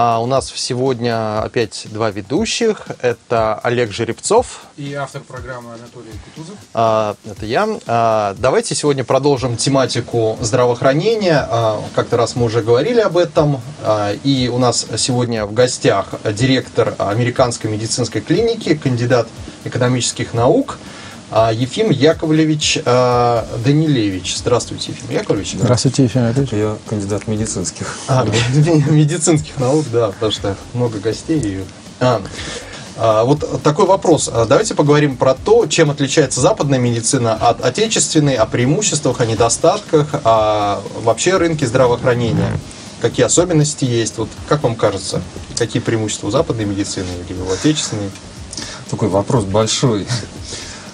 А у нас сегодня опять два ведущих. Это Олег Жеребцов. И автор программы Анатолий Кутузов. А, это я. А, давайте сегодня продолжим тематику здравоохранения. А, как-то раз мы уже говорили об этом. А, и у нас сегодня в гостях директор Американской медицинской клиники, кандидат экономических наук Ефим Яковлевич а, Данилевич. Здравствуйте, Ефим Яковлевич. Здравствуйте, Ефим Яковлевич. Я кандидат медицинских. А, медицинских наук, да, потому что много гостей. А, а, вот такой вопрос. А, давайте поговорим про то, чем отличается западная медицина от отечественной, о преимуществах, о недостатках, о вообще рынке здравоохранения. Какие особенности есть? Вот как вам кажется, какие преимущества у западной медицины или у отечественной? Такой вопрос большой.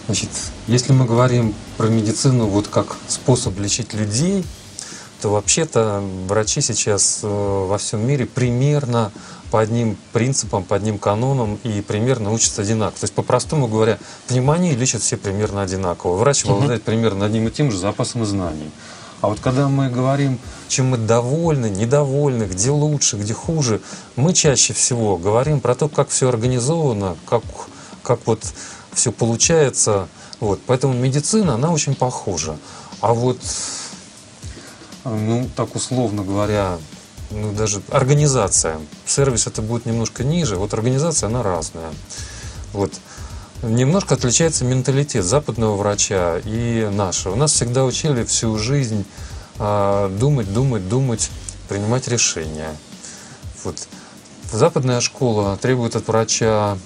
Значит, если мы говорим про медицину вот как способ лечить людей, то вообще-то врачи сейчас э, во всем мире примерно по одним принципам, по одним канонам и примерно учатся одинаково. То есть, по-простому говоря, пневмонии лечат все примерно одинаково. Врач обладает примерно одним и тем же запасом знаний. А вот когда мы говорим, чем мы довольны, недовольны, где лучше, где хуже, мы чаще всего говорим про то, как все организовано, как, как вот все получается. Вот. Поэтому медицина, она очень похожа. А вот, ну, так условно говоря, ну, даже организация. Сервис это будет немножко ниже, вот организация, она разная. Вот. Немножко отличается менталитет западного врача и нашего. Нас всегда учили всю жизнь а, думать, думать, думать, принимать решения. Вот. Западная школа требует от врача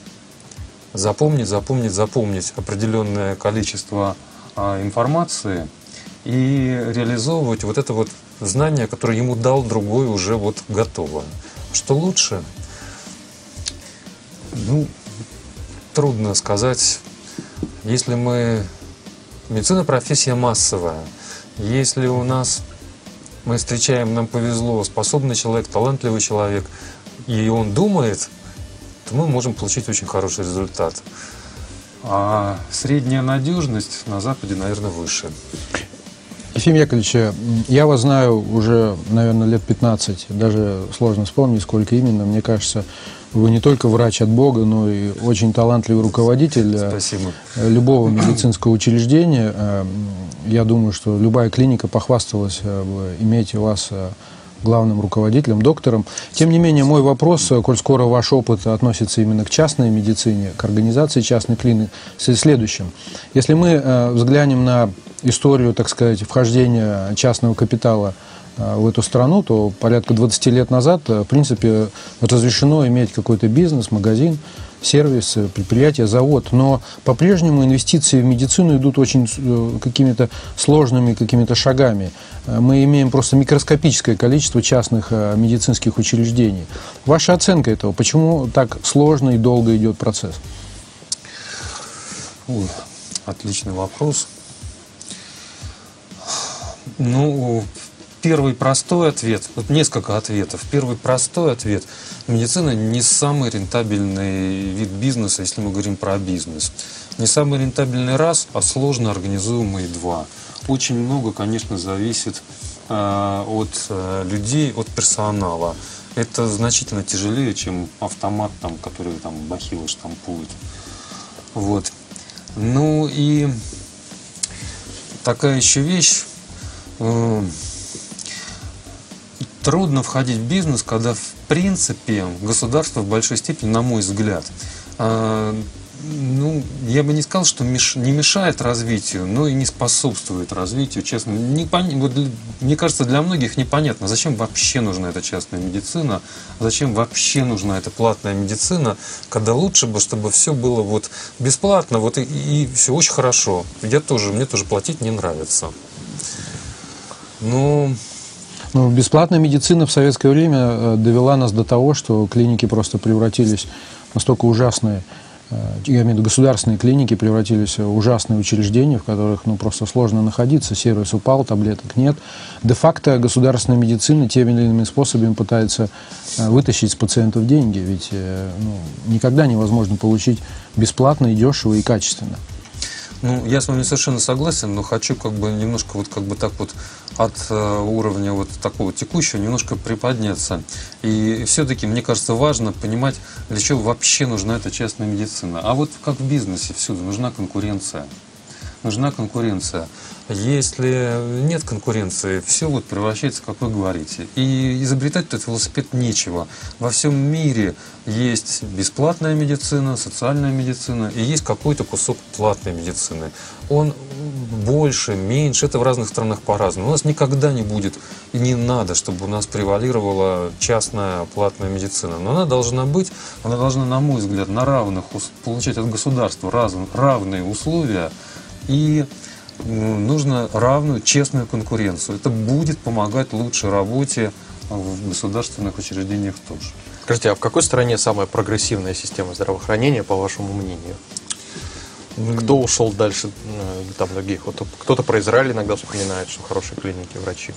запомнить, запомнить, запомнить определенное количество а, информации и реализовывать вот это вот знание, которое ему дал другой уже вот готово. Что лучше? Ну, трудно сказать. Если мы... Медицина профессия массовая. Если у нас мы встречаем, нам повезло, способный человек, талантливый человек, и он думает, то мы можем получить очень хороший результат. А средняя надежность на Западе, наверное, выше. Ефим Яковлевич, я вас знаю уже, наверное, лет 15. Даже сложно вспомнить, сколько именно. Мне кажется, вы не только врач от Бога, но и очень талантливый руководитель э, Спасибо. любого медицинского учреждения. Э, я думаю, что любая клиника похвасталась э, бы иметь вас главным руководителем, доктором. Тем не менее, мой вопрос, коль скоро ваш опыт относится именно к частной медицине, к организации частной клиники, следующим. Если мы взглянем на историю, так сказать, вхождения частного капитала э, в эту страну, то порядка 20 лет назад, э, в принципе, разрешено иметь какой-то бизнес, магазин, сервис, э, предприятие, завод. Но по-прежнему инвестиции в медицину идут очень какими-то сложными какими-то шагами. Мы имеем просто микроскопическое количество частных медицинских учреждений. Ваша оценка этого, почему так сложно и долго идет процесс? Ой, отличный вопрос. Ну, первый простой ответ, вот несколько ответов. Первый простой ответ. Медицина не самый рентабельный вид бизнеса, если мы говорим про бизнес. Не самый рентабельный раз, а сложно организуемый два. Очень много, конечно, зависит э, от э, людей, от персонала. Это значительно тяжелее, чем автомат, там, который там бахилы штампует. Вот. Ну и такая еще вещь, трудно входить в бизнес, когда в принципе государство в большой степени, на мой взгляд, а, ну, я бы не сказал, что меш, не мешает развитию, но и не способствует развитию, честно. Не пон... вот, мне кажется, для многих непонятно, зачем вообще нужна эта частная медицина, зачем вообще нужна эта платная медицина, когда лучше бы, чтобы все было вот бесплатно, вот и, и все очень хорошо. Я тоже, мне тоже платить не нравится. Ну, ну, бесплатная медицина в советское время э, довела нас до того, что клиники просто превратились настолько ужасные э, я имею в виду государственные клиники превратились в ужасные учреждения, в которых ну, просто сложно находиться, сервис упал, таблеток нет. Де-факто государственная медицина теми или иными способами пытается э, вытащить с пациентов деньги, ведь ну, никогда невозможно получить бесплатно и дешево и качественно. Ну, я с вами совершенно согласен, но хочу как бы немножко вот как бы так вот от э, уровня вот такого текущего немножко приподняться. И все-таки, мне кажется, важно понимать, для чего вообще нужна эта частная медицина. А вот как в бизнесе всюду нужна конкуренция. Нужна конкуренция. Если нет конкуренции, все вот превращается, как вы говорите. И изобретать этот велосипед нечего. Во всем мире есть бесплатная медицина, социальная медицина, и есть какой-то кусок платной медицины. Он больше, меньше, это в разных странах по-разному. У нас никогда не будет и не надо, чтобы у нас превалировала частная платная медицина. Но она должна быть, она должна, на мой взгляд, на равных, получать от государства равные условия и нужно равную, честную конкуренцию. Это будет помогать лучшей работе в государственных учреждениях тоже. Скажите, а в какой стране самая прогрессивная система здравоохранения, по вашему мнению? Кто ушел дальше э, там других? Вот кто-то про Израиль иногда вспоминает, что хорошие клиники, врачи.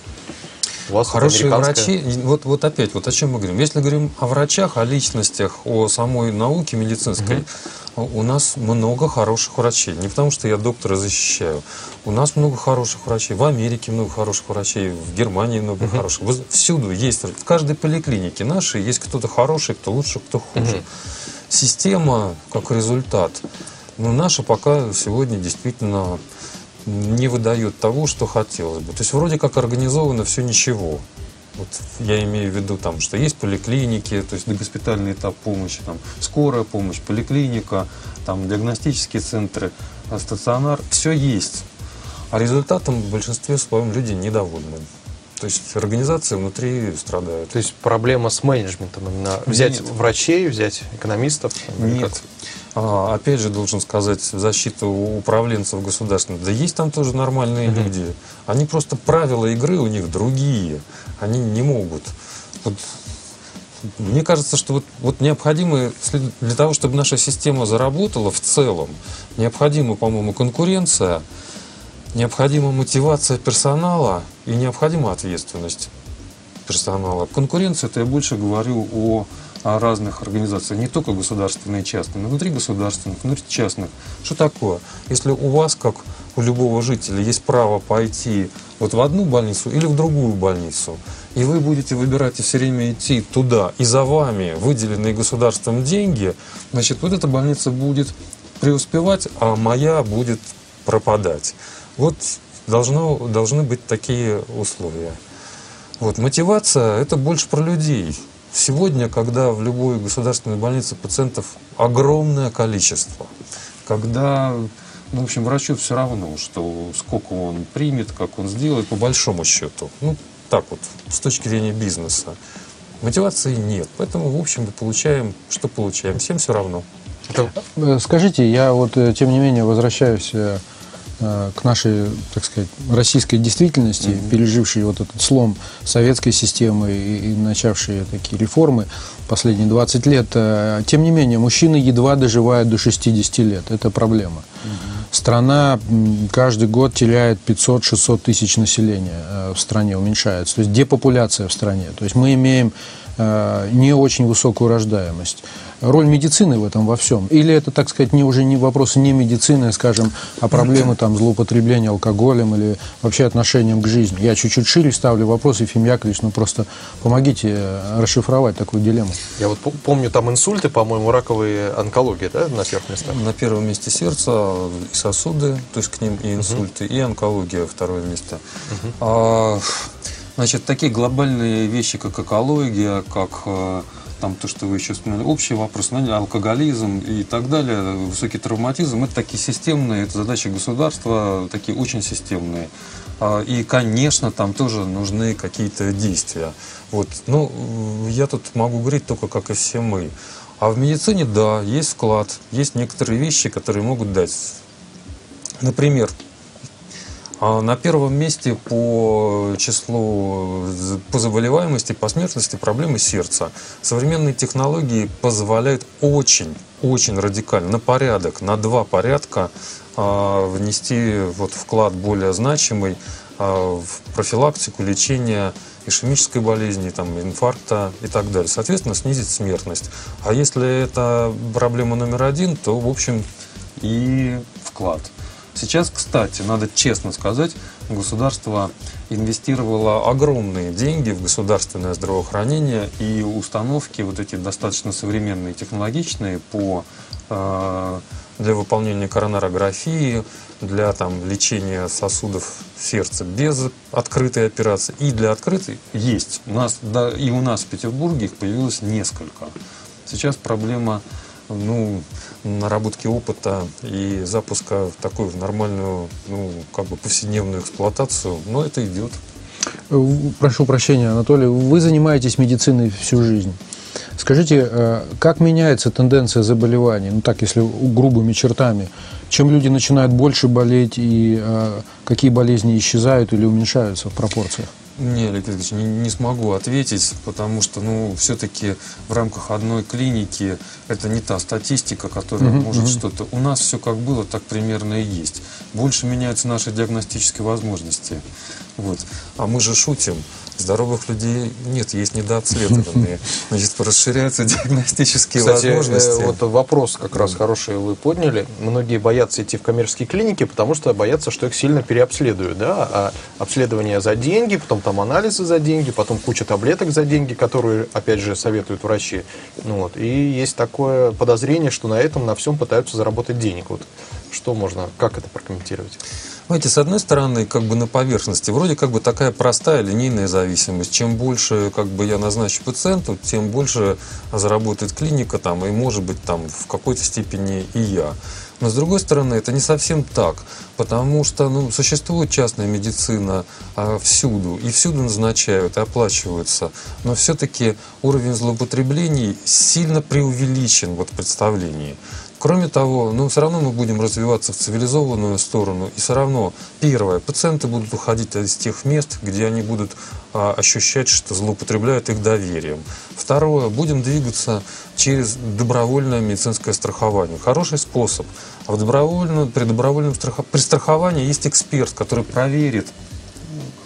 У вас Хорошие врачи, вот, вот опять, вот о чем мы говорим. Если говорим о врачах, о личностях, о самой науке медицинской, угу. У нас много хороших врачей. Не потому, что я доктора защищаю. У нас много хороших врачей. В Америке много хороших врачей. В Германии много uh-huh. хороших. Всюду есть. В каждой поликлинике нашей есть кто-то хороший, кто лучше, кто хуже. Uh-huh. Система, как результат, но наша пока сегодня действительно не выдает того, что хотелось бы. То есть вроде как организовано все ничего. Вот я имею в виду, там, что есть поликлиники, то есть госпитальный этап помощи, там, скорая помощь, поликлиника, там, диагностические центры, а стационар. Все есть. А результатом в большинстве своем люди недовольны. То есть организации внутри страдают. То есть проблема с менеджментом именно взять Нет. врачей, взять экономистов? Нет. А, опять же, должен сказать в защиту управленцев государственных, да есть там тоже нормальные угу. люди. Они просто правила игры у них другие. Они не могут. Вот, мне кажется, что вот, вот необходимо, для того, чтобы наша система заработала в целом, необходима, по-моему, конкуренция, необходима мотивация персонала и необходима ответственность персонала. Конкуренция, это я больше говорю о, о разных организациях, не только государственные и частные, но внутри государственных, внутри частных. Что такое? Если у вас, как у любого жителя, есть право пойти вот в одну больницу или в другую больницу, и вы будете выбирать и все время идти туда, и за вами выделенные государством деньги, значит, вот эта больница будет преуспевать, а моя будет пропадать. Вот должно, должны быть такие условия. Вот, мотивация – это больше про людей. Сегодня, когда в любой государственной больнице пациентов огромное количество, когда, ну, в общем, врачу все равно, что сколько он примет, как он сделает, по большому счету. Ну, так вот, с точки зрения бизнеса. Мотивации нет. Поэтому, в общем, мы получаем, что получаем. Всем все равно. Э, скажите, я вот, э, тем не менее, возвращаюсь э, к нашей, так сказать, российской действительности, mm-hmm. пережившей вот этот слом советской системы и, и начавшие такие реформы последние 20 лет, э, тем не менее, мужчины едва доживают до 60 лет. Это проблема. Mm-hmm. Страна каждый год теряет 500-600 тысяч населения э, в стране, уменьшается. То есть депопуляция в стране. То есть мы имеем не очень высокую рождаемость роль медицины в этом во всем? Или это, так сказать, не, уже не вопросы не медицины, скажем, а проблемы там, злоупотребления алкоголем или вообще отношением к жизни? Я чуть-чуть шире ставлю вопрос, Ефим Яковлевич, ну просто помогите э, расшифровать такую дилемму. Я вот помню там инсульты, по-моему, раковые онкологии, да, на первых местах? На первом месте сердце и сосуды, то есть к ним и инсульты, uh-huh. и онкология второе место. Uh-huh. А, значит, такие глобальные вещи, как экология, как э, там то, что вы еще вспоминали, общий вопрос, ну, алкоголизм и так далее, высокий травматизм, это такие системные, это задачи государства, такие очень системные. А, и, конечно, там тоже нужны какие-то действия. Вот. Ну, я тут могу говорить только как и все мы. А в медицине, да, есть вклад, есть некоторые вещи, которые могут дать. Например, на первом месте по числу, по заболеваемости, по смертности проблемы сердца. Современные технологии позволяют очень, очень радикально, на порядок, на два порядка а, внести вот вклад более значимый а, в профилактику, лечение ишемической болезни, там, инфаркта и так далее. Соответственно, снизить смертность. А если это проблема номер один, то, в общем, и вклад. Сейчас, кстати, надо честно сказать, государство инвестировало огромные деньги в государственное здравоохранение и установки вот эти достаточно современные, технологичные по э, для выполнения коронарографии, для там, лечения сосудов сердца без открытой операции и для открытой есть. У нас, да, и у нас в Петербурге их появилось несколько. Сейчас проблема ну, наработки опыта и запуска в такую в нормальную, ну, как бы повседневную эксплуатацию, но это идет. Прошу прощения, Анатолий, вы занимаетесь медициной всю жизнь. Скажите, э, как меняется тенденция заболеваний, ну так, если грубыми чертами, чем люди начинают больше болеть и э, какие болезни исчезают или уменьшаются в пропорциях? Не, Олег Ильич, не, не смогу ответить, потому что, ну, все-таки в рамках одной клиники это не та статистика, которая uh-huh, может uh-huh. что-то. У нас все как было, так примерно и есть. Больше меняются наши диагностические возможности. Вот. А мы же шутим. Здоровых людей нет, есть недооцветленные. Значит, расширяются диагностические Кстати, возможности. Э, вот вопрос как раз хороший вы подняли. Многие боятся идти в коммерческие клиники, потому что боятся, что их сильно переобследуют. Да? А обследование за деньги, потом там анализы за деньги, потом куча таблеток за деньги, которые, опять же, советуют врачи. Ну, вот. И есть такое подозрение, что на этом, на всем пытаются заработать денег. Вот что можно, как это прокомментировать? Знаете, с одной стороны, как бы на поверхности, вроде как бы такая простая линейная зависимость. Чем больше как бы я назначу пациенту, тем больше заработает клиника там, и может быть там в какой-то степени и я. Но с другой стороны, это не совсем так, потому что ну, существует частная медицина а, всюду, и всюду назначают, и оплачиваются, но все-таки уровень злоупотреблений сильно преувеличен вот, в представлении. Кроме того, ну, все равно мы будем развиваться в цивилизованную сторону, и все равно, первое, пациенты будут уходить из тех мест, где они будут а, ощущать, что злоупотребляют их доверием. Второе, будем двигаться через добровольное медицинское страхование. Хороший способ. А в добровольном, при добровольном страхов... при страховании есть эксперт, который проверит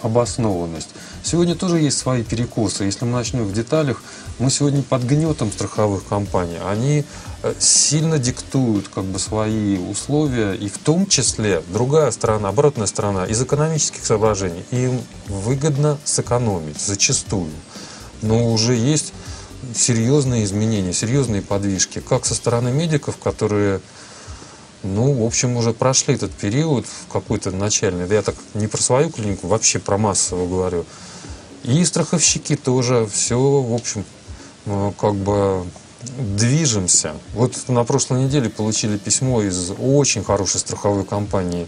обоснованность. Сегодня тоже есть свои перекосы. Если мы начнем в деталях, мы сегодня под гнетом страховых компаний. Они э, сильно диктуют как бы свои условия, и в том числе другая сторона, оборотная сторона, из экономических соображений. Им выгодно сэкономить зачастую. Но уже есть серьезные изменения, серьезные подвижки, как со стороны медиков, которые ну, в общем, уже прошли этот период какой-то начальный. Я так не про свою клинику, вообще про массово говорю. И страховщики тоже все, в общем, ну, как бы движемся. Вот на прошлой неделе получили письмо из очень хорошей страховой компании,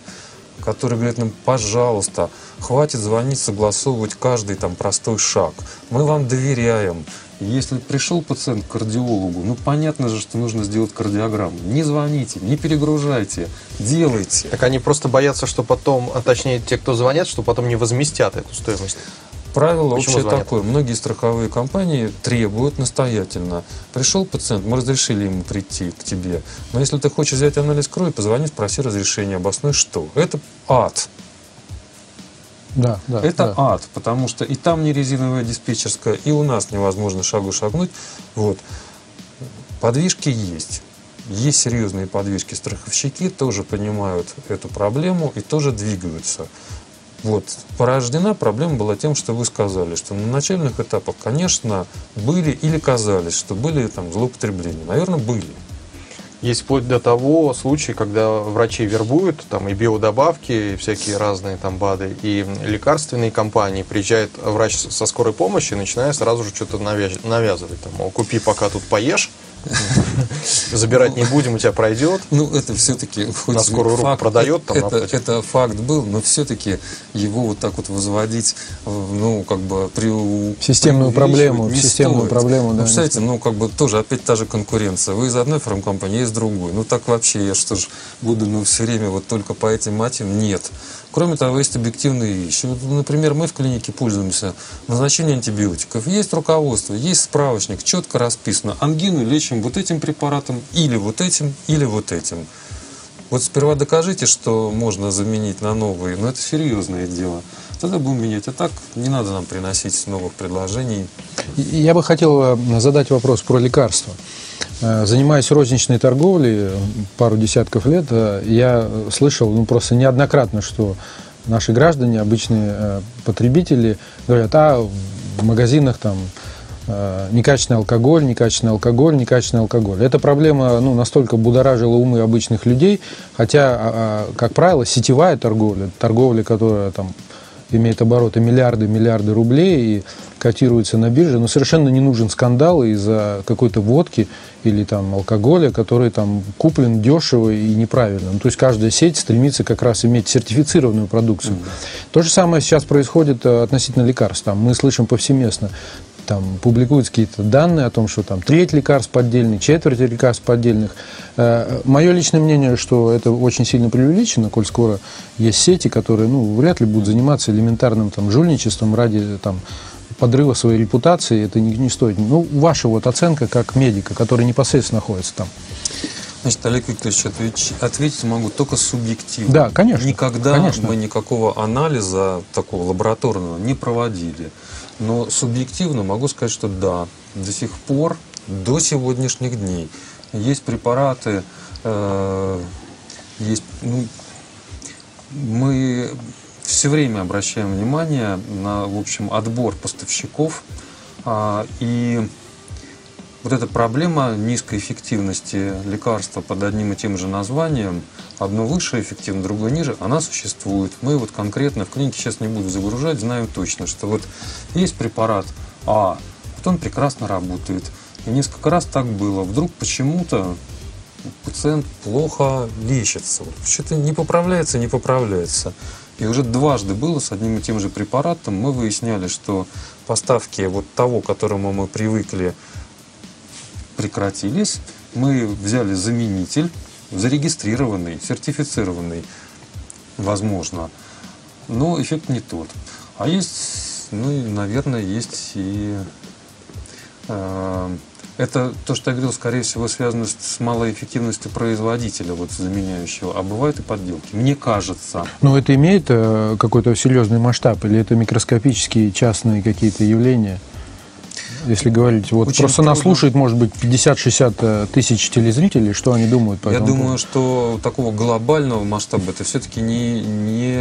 которая говорит нам, пожалуйста, хватит звонить, согласовывать каждый там простой шаг. Мы вам доверяем. Если пришел пациент к кардиологу, ну понятно же, что нужно сделать кардиограмму. Не звоните, не перегружайте, делайте. Так они просто боятся, что потом, а точнее те, кто звонят, что потом не возместят эту стоимость. Правило Почему общее звонят? такое. Многие страховые компании требуют настоятельно. Пришел пациент, мы разрешили ему прийти к тебе. Но если ты хочешь взять анализ крови, позвони, спроси разрешение, обоснуй что. Это ад. Да, да, это да. ад, потому что и там не резиновая диспетчерская, и у нас невозможно шагу шагнуть. Вот. Подвижки есть. Есть серьезные подвижки. Страховщики тоже понимают эту проблему и тоже двигаются. Вот. Порождена проблема была тем, что вы сказали, что на начальных этапах, конечно, были или казались, что были там злоупотребления. Наверное, были. Есть вплоть до того случая, когда врачи вербуют там и биодобавки, и всякие разные там БАДы, и лекарственные компании. Приезжает врач со скорой помощи, начиная сразу же что-то навязывать. Там, купи пока тут поешь, Забирать не будем, у тебя пройдет. Ну, это все-таки хоть на скорую руку продает. Там, это, это факт был, но все-таки его вот так вот возводить, ну, как бы при системную проблему, системную стоит. проблему, да. Ну, представляете, ну, как бы тоже опять та же конкуренция. Вы из одной фармкомпании, я из другой. Ну, так вообще я что ж буду, ну, все время вот только по этим мотивам? Нет. Кроме того, есть объективные вещи. Вот, например, мы в клинике пользуемся назначением антибиотиков. Есть руководство, есть справочник, четко расписано. Ангину лечим вот этим препаратом, или вот этим, или вот этим. Вот сперва докажите, что можно заменить на новые, но это серьезное дело. Тогда будем менять. А так не надо нам приносить новых предложений. Я бы хотел э, задать вопрос про лекарства. Э, занимаясь розничной торговлей пару десятков лет, э, я слышал ну, просто неоднократно, что наши граждане, обычные потребители говорят, а в магазинах там некачественный алкоголь, некачественный алкоголь, некачественный алкоголь. Эта проблема ну, настолько будоражила умы обычных людей, хотя, а, а, как правило, сетевая торговля, торговля, которая там имеет обороты миллиарды, миллиарды рублей и котируется на бирже, но совершенно не нужен скандал из-за какой-то водки или там алкоголя, который там куплен дешево и неправильно. Ну, то есть каждая сеть стремится как раз иметь сертифицированную продукцию. Mm-hmm. То же самое сейчас происходит э, относительно лекарств. Там мы слышим повсеместно там публикуются какие-то данные о том, что там треть лекарств поддельных, четверть лекарств поддельных. Э, Мое личное мнение, что это очень сильно преувеличено, коль скоро есть сети, которые ну, вряд ли будут заниматься элементарным там, жульничеством ради там, подрыва своей репутации, это не, не стоит. Ну, ваша вот оценка как медика, который непосредственно находится там. Значит, Олег Викторович, ответить, ответить могу только субъективно. Да, конечно. Никогда конечно. мы никакого анализа такого лабораторного не проводили. Но субъективно могу сказать, что да, до сих пор, до сегодняшних дней, есть препараты, э, есть, ну, мы все время обращаем внимание на, в общем, отбор поставщиков, э, и вот эта проблема низкой эффективности лекарства под одним и тем же названием, одно выше эффективно, другое ниже, она существует. Мы вот конкретно в клинике, сейчас не буду загружать, знаем точно, что вот есть препарат А, вот он прекрасно работает. И несколько раз так было. Вдруг почему-то пациент плохо лечится. Что-то не поправляется, не поправляется. И уже дважды было с одним и тем же препаратом. Мы выясняли, что поставки вот того, к которому мы привыкли прекратились. Мы взяли заменитель, зарегистрированный, сертифицированный, возможно, но эффект не тот. А есть, ну, наверное, есть и э, это то, что я говорил, скорее всего, связано с малой эффективностью производителя, вот заменяющего. А бывают и подделки. Мне кажется. Но это имеет э, какой-то серьезный масштаб или это микроскопические частные какие-то явления? Если говорить. Вот Очень просто трудно. нас слушает, может быть, 50-60 э, тысяч телезрителей. Что они думают по Я этому думаю, поводу? что такого глобального масштаба это все-таки не, не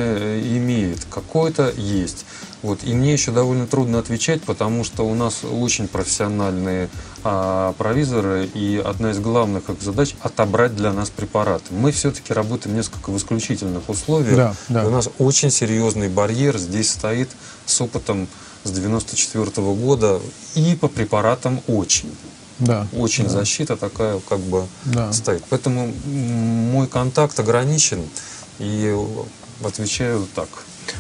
имеет. Какой-то есть. Вот. И мне еще довольно трудно отвечать, потому что у нас очень профессиональные а, провизоры, и одна из главных их задач – отобрать для нас препараты. Мы все-таки работаем несколько в исключительных условиях. Да, да. у нас очень серьезный барьер здесь стоит с опытом с 94 -го года и по препаратам очень. Да, очень да. защита такая как бы да. стоит. Поэтому мой контакт ограничен и отвечаю так.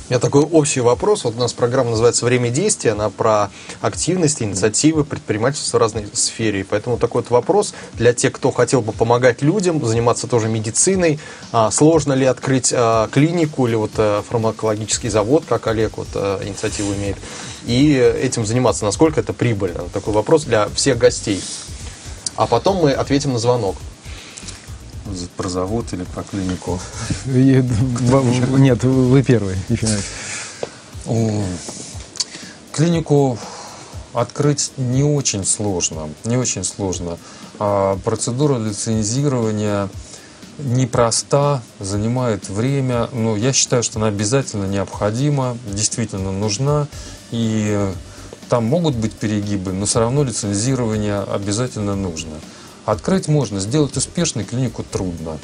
У меня такой общий вопрос. Вот у нас программа называется «Время действия». Она про активности, инициативы, предпринимательство в разной сфере. И поэтому такой вот вопрос для тех, кто хотел бы помогать людям, заниматься тоже медициной. А, сложно ли открыть а, клинику или вот а, фармакологический завод, как Олег вот а, инициативу имеет, и этим заниматься? Насколько это прибыльно? Такой вопрос для всех гостей. А потом мы ответим на звонок про завод или про клинику? Нет, вы первый. Клинику открыть не очень сложно. Не очень сложно. А процедура лицензирования непроста, занимает время, но я считаю, что она обязательно необходима, действительно нужна. И там могут быть перегибы, но все равно лицензирование обязательно нужно. Открыть можно, сделать успешную клинику трудно.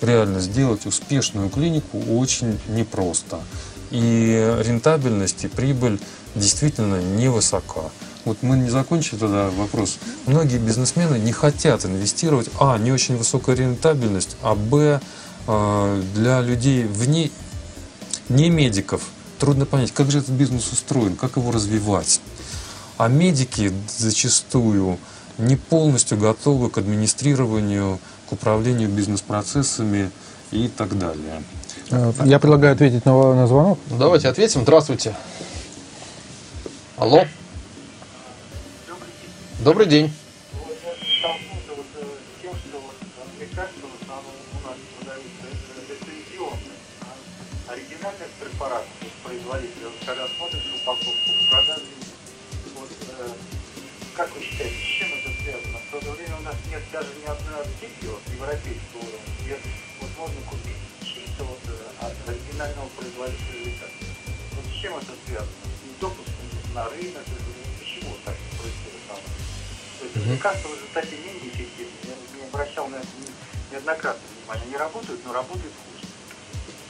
Реально сделать успешную клинику очень непросто. И рентабельность и прибыль действительно невысока. Вот мы не закончили тогда вопрос. Многие бизнесмены не хотят инвестировать. А, не очень высокая рентабельность, а Б, а, для людей вне, не медиков, трудно понять, как же этот бизнес устроен, как его развивать. А медики зачастую не полностью готовы к администрированию, к управлению бизнес-процессами и так далее. Э, Я предлагаю ответить на, на звонок. Давайте ответим. Здравствуйте. Алло. Добрый день. оригинальных препаратов производителя, когда смотришь упаковку, вот, европейского уровня, где вот можно купить чисто вот, э, от оригинального производителя лекарств. Вот с чем это связано? С недопуском на рынок, или почему так происходит? То есть лекарства в результате менее эффективны. Я не обращал на это не- неоднократно внимания. Они работают, но работают.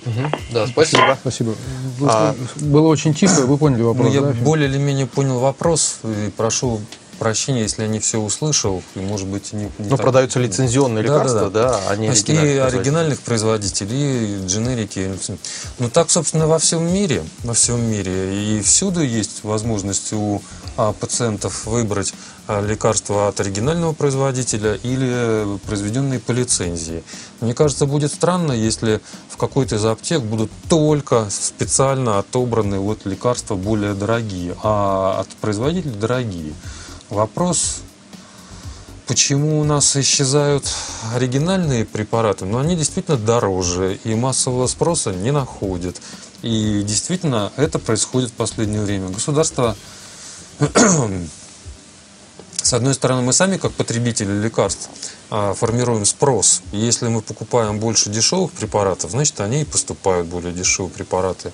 Мгм. Да, спасибо. Спасибо. Вы- А- Было очень тихо, вы поняли Ну, вопрос, я да? более или менее понял вопрос и прошу прощения, если я не все услышал, и, может быть, не, не Ну, так- продаются лицензионные Да, да, лекарства, да. да, а не То есть и оригинальных производителей, и дженерики. Ну так, собственно, во всем мире, во всем мире. И всюду есть возможность у а, пациентов выбрать а, лекарства от оригинального производителя или произведенные по лицензии. Мне кажется, будет странно, если в какой-то из аптек будут только специально отобраны вот лекарства более дорогие, а от производителей дорогие. Вопрос Почему у нас исчезают оригинальные препараты? Но они действительно дороже и массового спроса не находят. И действительно это происходит в последнее время. Государство, с одной стороны, мы сами как потребители лекарств а, формируем спрос. Если мы покупаем больше дешевых препаратов, значит они и поступают более дешевые препараты.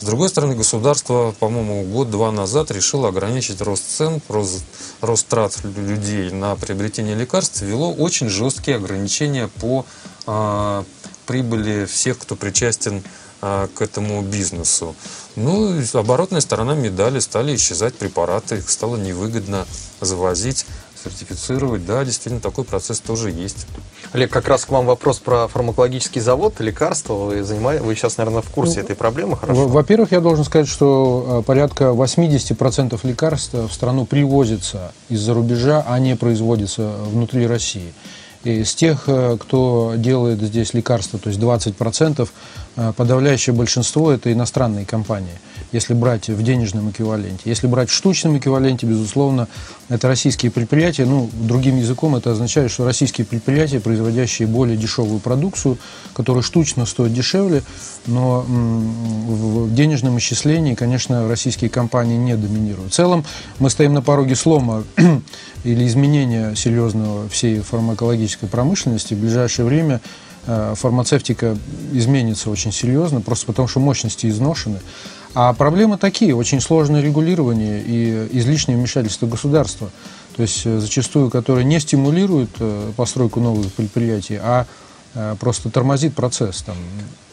С другой стороны, государство, по-моему, год-два назад решило ограничить рост цен, рост, рост трат лю- людей на приобретение лекарств, ввело очень жесткие ограничения по а, прибыли всех, кто причастен а, к этому бизнесу. Ну, оборотная сторона медали, стали исчезать препараты, их стало невыгодно завозить, сертифицировать. Да, действительно, такой процесс тоже есть. Олег, как раз к вам вопрос про фармакологический завод, лекарства. Вы, занимаете, вы сейчас, наверное, в курсе этой проблемы, хорошо? Во- Во-первых, я должен сказать, что э, порядка 80% лекарств в страну привозится из-за рубежа, а не производится внутри России. И из тех, э, кто делает здесь лекарства, то есть 20%, э, подавляющее большинство это иностранные компании, если брать в денежном эквиваленте. Если брать в штучном эквиваленте, безусловно, это российские предприятия. Ну, другим языком это означает, что российские предприятия, производящие более дешевую продукцию, которая штучно стоит дешевле, но в денежном исчислении, конечно, российские компании не доминируют. В целом мы стоим на пороге слома или изменения серьезного всей фармакологической промышленности. В ближайшее время э, фармацевтика изменится очень серьезно, просто потому что мощности изношены. А проблемы такие, очень сложное регулирование и излишнее вмешательство государства, то есть э, зачастую, которое не стимулирует э, постройку новых предприятий, а э, просто тормозит процесс. Там,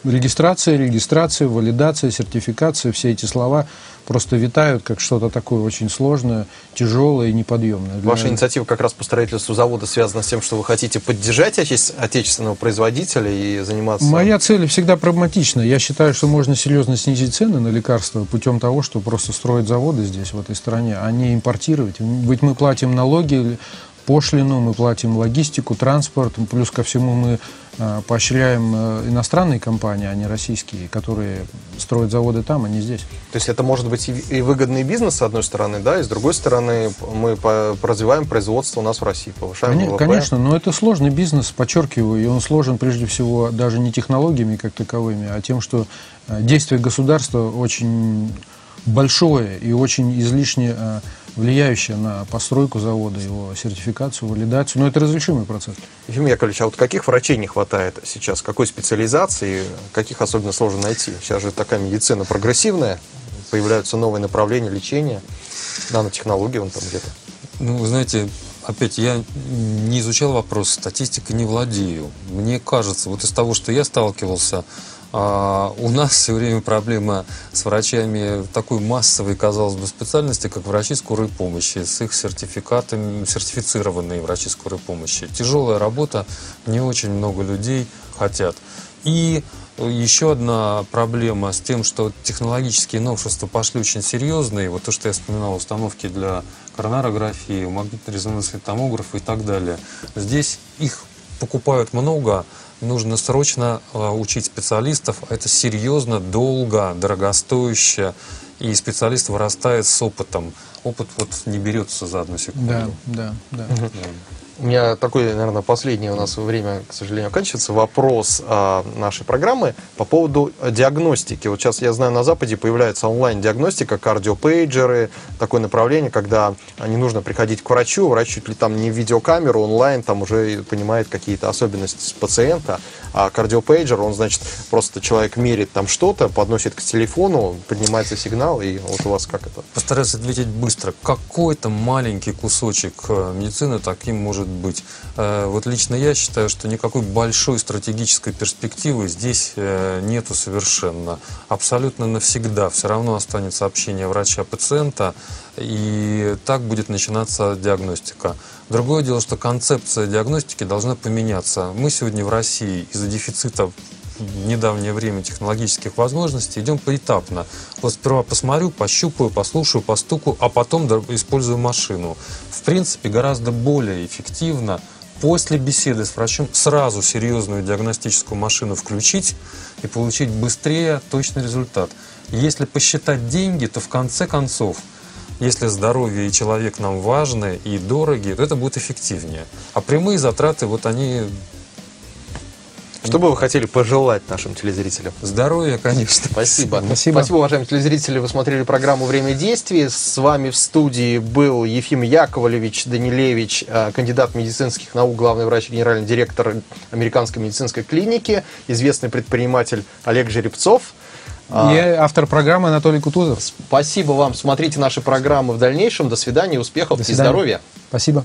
регистрация, регистрация, валидация, сертификация, все эти слова просто витают как что-то такое очень сложное, тяжелое и неподъемное. Для- Ваша инициатива как раз по строительству завода связана с тем, что вы хотите поддержать отече- отечественного производителя и заниматься... Моя цель всегда прагматична. Я считаю, что можно серьезно снизить цены на лекарства путем того, что просто строить заводы здесь, в этой стране, а не импортировать. Ведь мы платим налоги, пошлину, мы платим логистику, транспорт, плюс ко всему мы э, поощряем э, иностранные компании, а не российские, которые строят заводы там, а не здесь. То есть это может быть и выгодный бизнес, с одной стороны, да, и с другой стороны мы развиваем производство у нас в России, повышаем Коне- ВВП. Конечно, но это сложный бизнес, подчеркиваю, и он сложен прежде всего даже не технологиями как таковыми, а тем, что э, действие государства очень большое и очень излишне влияющее на постройку завода, его сертификацию, валидацию. Но это разрешимый процесс. Ефим Яковлевич, а вот каких врачей не хватает сейчас? Какой специализации? Каких особенно сложно найти? Сейчас же такая медицина прогрессивная, появляются новые направления лечения, нанотехнологии вон там где-то. Ну, вы знаете, опять я не изучал вопрос, статистикой не владею. Мне кажется, вот из того, что я сталкивался, а, у нас все время проблема с врачами такой массовой, казалось бы, специальности, как врачи скорой помощи, с их сертификатами, сертифицированные врачи скорой помощи. Тяжелая работа, не очень много людей хотят. И еще одна проблема с тем, что технологические новшества пошли очень серьезные. Вот то, что я вспоминал, установки для коронарографии, магнитно-резонансный томограф и так далее. Здесь их покупают много, нужно срочно э, учить специалистов. Это серьезно, долго, дорогостояще. И специалист вырастает с опытом. Опыт вот не берется за одну секунду. Да, да, да. У меня такой, наверное, последний у нас время, к сожалению, оканчивается вопрос а, нашей программы по поводу диагностики. Вот сейчас, я знаю, на Западе появляется онлайн-диагностика, кардиопейджеры, такое направление, когда не нужно приходить к врачу, врач чуть ли там не в видеокамеру, онлайн, там уже понимает какие-то особенности пациента, а кардиопейджер, он, значит, просто человек мерит там что-то, подносит к телефону, поднимается сигнал, и вот у вас как это? Постараюсь ответить быстро. Какой-то маленький кусочек э, медицины таким может быть. Э, Вот лично я считаю, что никакой большой стратегической перспективы здесь э, нету совершенно. Абсолютно навсегда все равно останется общение врача-пациента, и так будет начинаться диагностика. Другое дело, что концепция диагностики должна поменяться. Мы сегодня в России из-за дефицита недавнее время технологических возможностей идем поэтапно. Вот сперва посмотрю, пощупаю, послушаю, постуку, а потом использую машину. В принципе, гораздо более эффективно после беседы с врачом сразу серьезную диагностическую машину включить и получить быстрее точный результат. Если посчитать деньги, то в конце концов, если здоровье и человек нам важны и дороги, то это будет эффективнее. А прямые затраты, вот они Что бы вы хотели пожелать нашим телезрителям? здоровья, конечно. Спасибо. Спасибо. Спасибо, уважаемые телезрители. Вы смотрели программу «Время действий». С вами в студии был Ефим Яковлевич Данилевич, э, кандидат медицинских наук, главный врач, генеральный директор Американской медицинской клиники, известный предприниматель Олег Жеребцов. А, И автор программы Анатолий Кутузов. Спасибо вам. Смотрите наши программы в дальнейшем. До свидания, успехов До и свидания. здоровья. Спасибо.